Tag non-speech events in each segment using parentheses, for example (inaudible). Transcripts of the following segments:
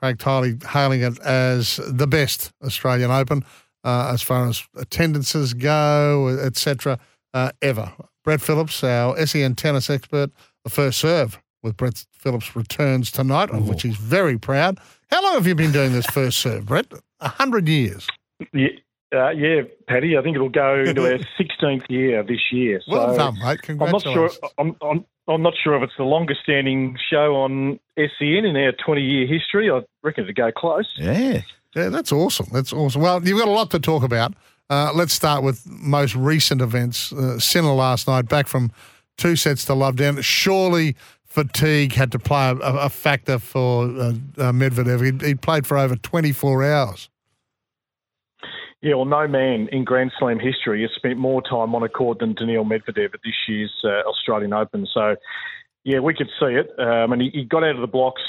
Craig Tiley hailing it as the best Australian Open uh, as far as attendances go, etc. Uh, ever. Brett Phillips, our SEN tennis expert, the first serve with Brett Phillips returns tonight, of which he's very proud. How long have you been doing this first serve, Brett? A hundred years. Yeah. Uh, yeah, Paddy. I think it'll go into our (laughs) 16th year this year. Well done, mate. Congratulations. I'm not sure. I'm, I'm, I'm not sure if it's the longest standing show on SEN in our 20 year history. I reckon it'd go close. Yeah. Yeah, that's awesome. That's awesome. Well, you've got a lot to talk about. Uh, let's start with most recent events. Uh, Sinner last night, back from two sets to love down. Surely fatigue had to play a, a factor for uh, uh, Medvedev. He, he played for over 24 hours. Yeah, well, no man in Grand Slam history has spent more time on a court than Daniil Medvedev at this year's uh, Australian Open. So, yeah, we could see it. Um, and he, he, got out of the blocks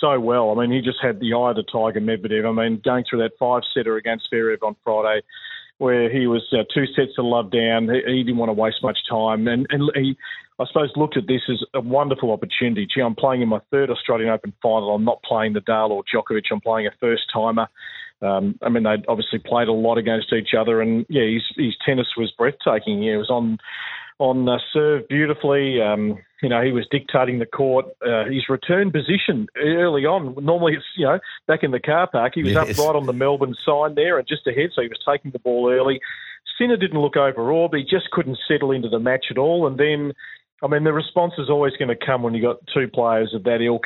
so well. I mean, he just had the eye of the tiger, Medvedev. I mean, going through that five setter against Zverev on Friday, where he was uh, two sets of love down, he, he, didn't want to waste much time. And, and he, I suppose, looked at this as a wonderful opportunity. Gee, I'm playing in my third Australian Open final. I'm not playing Nadal or Djokovic. I'm playing a first timer. Um, I mean, they obviously played a lot against each other, and yeah, his, his tennis was breathtaking. He was on on uh, serve beautifully. Um, you know, he was dictating the court. Uh, his return position early on. Normally, it's you know back in the car park. He was yes. up right on the Melbourne sign there and just ahead, so he was taking the ball early. Sinner didn't look overawed, but he just couldn't settle into the match at all. And then, I mean, the response is always going to come when you've got two players of that ilk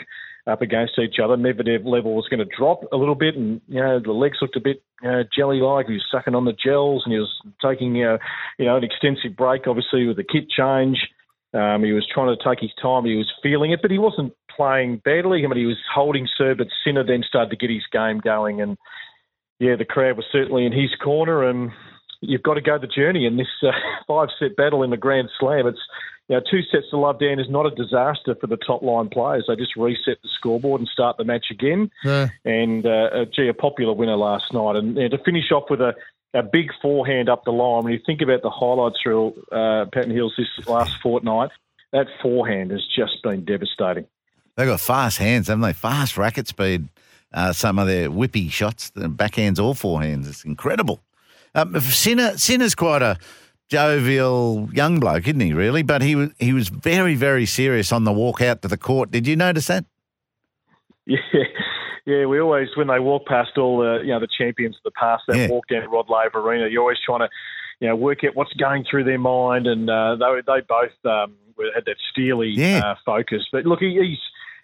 up against each other. Medvedev level was going to drop a little bit, and you know the legs looked a bit jelly-like. He was sucking on the gels, and he was taking uh, you know an extensive break, obviously with the kit change. Um, he was trying to take his time. He was feeling it, but he wasn't playing badly. I mean, he was holding serve, but Sinner then started to get his game going, and yeah, the crowd was certainly in his corner, and you've got to go the journey in this uh, (laughs) five-set battle in the Grand Slam. It's know, two sets to love down is not a disaster for the top line players. They just reset the scoreboard and start the match again. Yeah. And uh, gee, a popular winner last night. And you know, to finish off with a, a big forehand up the line, when you think about the highlights through uh, Patton Hills this last fortnight, that forehand has just been devastating. They've got fast hands, haven't they? Fast racket speed. Uh, some of their whippy shots, the backhands or forehands. It's incredible. Um, Sinner, Sinner's quite a jovial young bloke, isn't he? Really, but he was he was very very serious on the walk out to the court. Did you notice that? (laughs) Yeah, yeah. We always when they walk past all the you know the champions of the past that yeah. walk down Rod Laver Arena, you're always trying to you know work out what's going through their mind, and uh, they they both um, had that steely yeah. uh, focus. But look, he, he's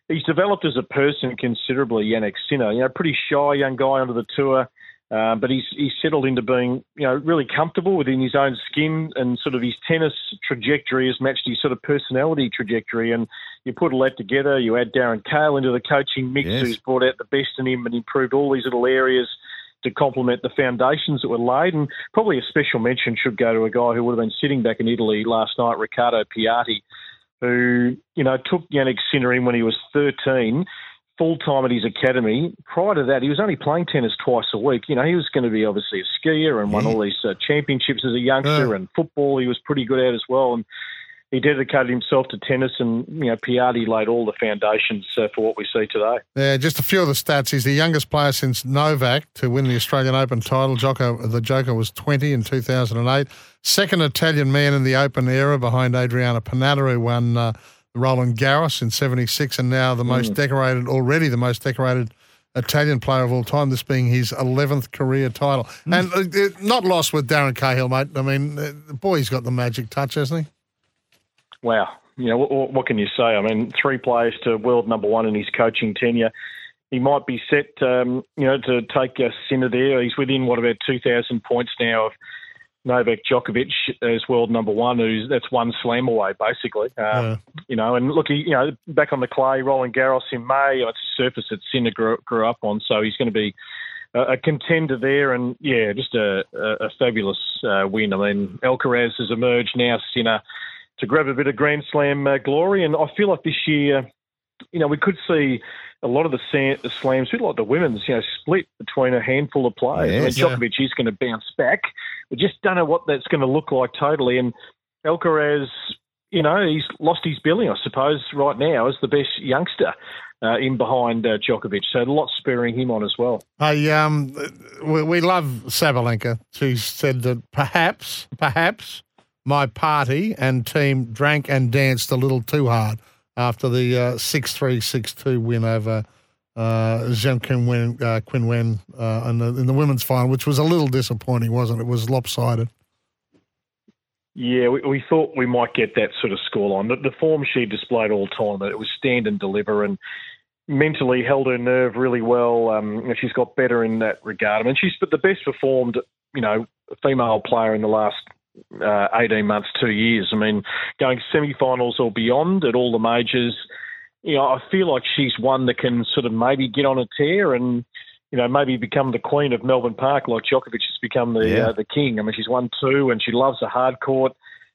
he's developed as a person considerably. Jannik Sinner, you know, pretty shy young guy under the tour. Uh, but he's he's settled into being you know really comfortable within his own skin, and sort of his tennis trajectory has matched his sort of personality trajectory. And you put all that together, you add Darren Cahill into the coaching mix, yes. who's brought out the best in him and improved all these little areas to complement the foundations that were laid. And probably a special mention should go to a guy who would have been sitting back in Italy last night, Riccardo Piatti, who you know took Jannik Sinner in when he was 13 full time at his academy. Prior to that, he was only playing tennis twice a week. You know, he was going to be obviously a skier and won all these uh, championships as a youngster, yeah. and football he was pretty good at as well. And he dedicated himself to tennis, and you know, Piatti laid all the foundations uh, for what we see today. Yeah, just a few of the stats. He's the youngest player since Novak to win the Australian Open title. Joko, the Joker was 20 in 2008. Second Italian man in the Open era behind Adriano Panatta, who won. Uh, Roland Garros in 76, and now the most mm. decorated, already the most decorated Italian player of all time, this being his 11th career title. Mm. And uh, uh, not lost with Darren Cahill, mate. I mean, uh, the boy's got the magic touch, hasn't he? Wow. You know, what, what, can you say? I mean, three players to world number one in his coaching tenure. He might be set, um, you know, to take a Sinner there. He's within, what, about 2,000 points now of Novak Djokovic is world number one, who's that's one slam away basically. Um, yeah. You know, and look, he, you know, back on the clay, Roland Garros in May. It's a surface that Sinner grew, grew up on, so he's going to be a, contender there, and yeah, just a, a, a fabulous uh, win. I mean, Alcaraz has emerged now, Sinner, to grab a bit of Grand Slam uh, glory, and I feel like this year, you know, we could see a lot of the, the slams, a lot of the women's, you know, split between a handful of players. Yes, I mean, Djokovic yeah. is going to bounce back. We just don't know what that's going to look like totally. And Alcaraz, you know, he's lost his billing, I suppose, right now as the best youngster uh, in behind uh, Djokovic. So a lot spurring him on as well. Hey, um, we, we love Sabalenka. She said that perhaps, perhaps my party and team drank and danced a little too hard after the six three six two win over uh, Zheng Qinwen, uh, Qinwen uh, in, the, in the women's final, which was a little disappointing, wasn't it? It was lopsided. Yeah, we, we thought we might get that sort of scoreline. The, the form she displayed all time, it was stand and deliver, and mentally held her nerve really well. Um, she's got better in that regard. I mean, she's the best performed, you know, female player in the last uh, 18 months, two years. I mean, going semi-finals or beyond at all the majors. You know, I feel like she's one that can sort of maybe get on a tear and you know, maybe become the queen of Melbourne Park like Djokovic has become the yeah. uh, the king. I mean, she's won two and she loves the hard court.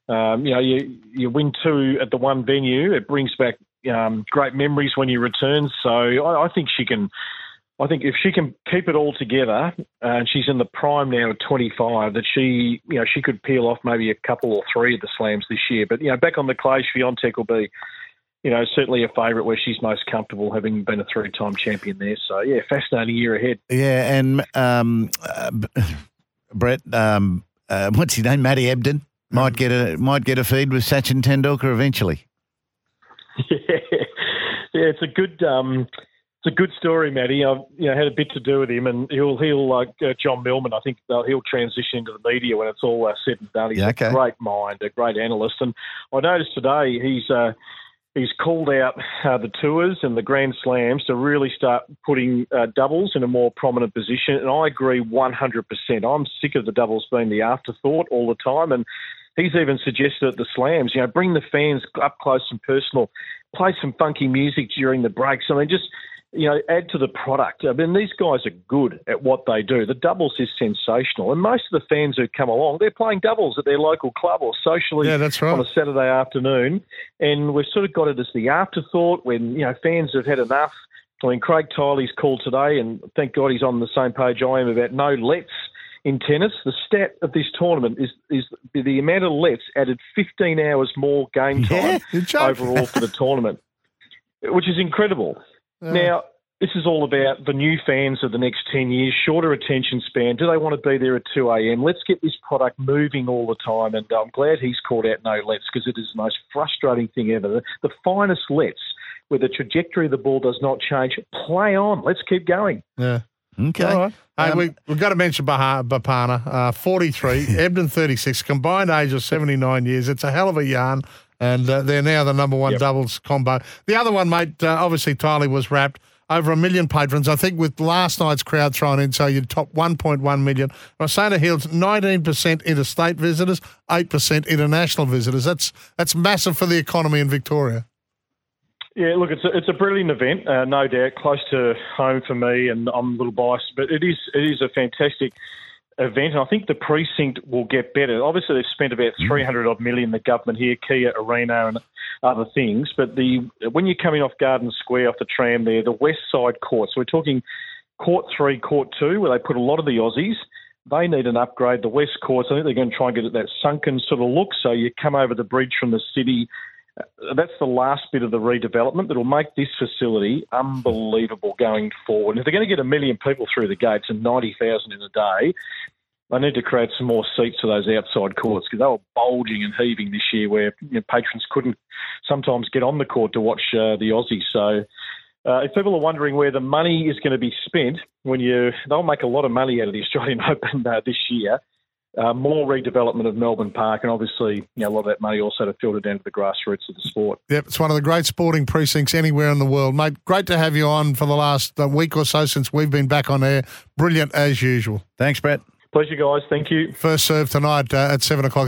Um, you know, you you win two at the one venue. It brings back um, great memories when you return. So I, I, think she can. I think if she can keep it all together, uh, and she's in the prime now at 25, that she, you know, she could peel off maybe a couple or three of the slams this year. But you know, back on the clay, Swiatek will be you know, certainly a favourite where she's most comfortable, having been a three-time champion there. So yeah, fascinating year ahead. Yeah, and um, uh, Brett, um, uh, what's his name? Matty Ebden might get a might get a feed with Sachin Tendulkar eventually. Yeah, (laughs) yeah, it's a good. Um, it's a good story, Matty. I've you know had a bit to do with him, and he'll he'll like uh, John Millman. I think he'll transition into the media when it's all uh, said and done. He's yeah, okay. a great mind, a great analyst, and I noticed today he's uh, he's called out uh, the tours and the Grand Slams to really start putting uh, doubles in a more prominent position. And I agree 100%. I'm sick of the doubles being the afterthought all the time. And he's even suggested at the Slams, you know, bring the fans up close and personal, play some funky music during the breaks. I mean, just you know, add to the product. I mean, these guys are good at what they do. The doubles is sensational, and most of the fans who come along, they're playing doubles at their local club or socially yeah, that's right. on a Saturday afternoon. And we've sort of got it as the afterthought when you know fans have had enough. I mean, Craig Tiley's called today, and thank God he's on the same page I am about no lets in tennis. The stat of this tournament is is the amount of lets added 15 hours more game time yeah, overall for the (laughs) tournament, which is incredible. Now, this is all about the new fans of the next 10 years, shorter attention span. Do they want to be there at 2 a.m.? Let's get this product moving all the time. And I'm glad he's called out no lets because it is the most frustrating thing ever. The, the finest lets, where the trajectory of the ball does not change, play on. Let's keep going. Yeah. Okay. All right. Hey, um, we, we've got to mention Bopanna, uh, 43, (laughs) Ebden 36, combined age of 79 years. It's a hell of a yarn and uh, they're now the number one yep. doubles combo. The other one, mate, uh, obviously Tiley was rapt. Over a million patrons, I think, with last night's crowd thrown in, so you'd top 1.1 million. Rosana Hills, 19% interstate visitors, 8% international visitors. That's that's massive for the economy in Victoria. Yeah, look, it's a, it's a brilliant event, uh, no doubt, close to home for me, and I'm a little biased, but it is it is a fantastic event. And I think the precinct will get better. Obviously, they've spent about mm. 300 odd million, the government here, Kia Arena and other things. But the when you're coming off Garden Square, off the tram there, the west side court, so we're talking court three, court two, where they put a lot of the Aussies. They need an upgrade. The west courts, I think they're going to try and get it that sunken sort of look. So you come over the bridge from the city that's the last bit of the redevelopment that will make this facility unbelievable going forward. And if they're going to get a million people through the gates and 90,000 in a day, they need to create some more seats for those outside courts because they were bulging and heaving this year where you know, patrons couldn't sometimes get on the court to watch uh, the Aussies. So uh, if people are wondering where the money is going to be spent, when you they'll make a lot of money out of the Australian (laughs) Open uh, this year uh, more redevelopment of Melbourne Park, and obviously, you know, a lot of that money also to filter down to the grassroots of the sport. Yep, it's one of the great sporting precincts anywhere in the world, mate. Great to have you on for the last uh, week or so since we've been back on air. Brilliant as usual. Thanks, Brett. Pleasure, guys. Thank you. First serve tonight uh, at 7 o'clock